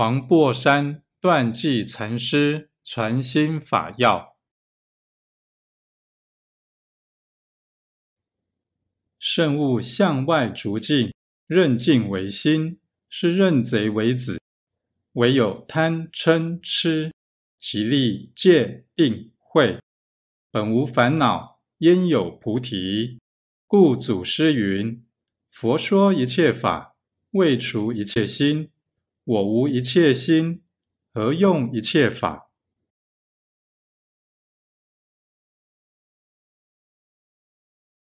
黄檗山断际禅师传心法要：圣物向外逐境，认境为心，是认贼为子。唯有贪嗔痴，其力戒定慧，本无烦恼，焉有菩提？故祖师云：“佛说一切法，未除一切心。我无一切心，而用一切法？”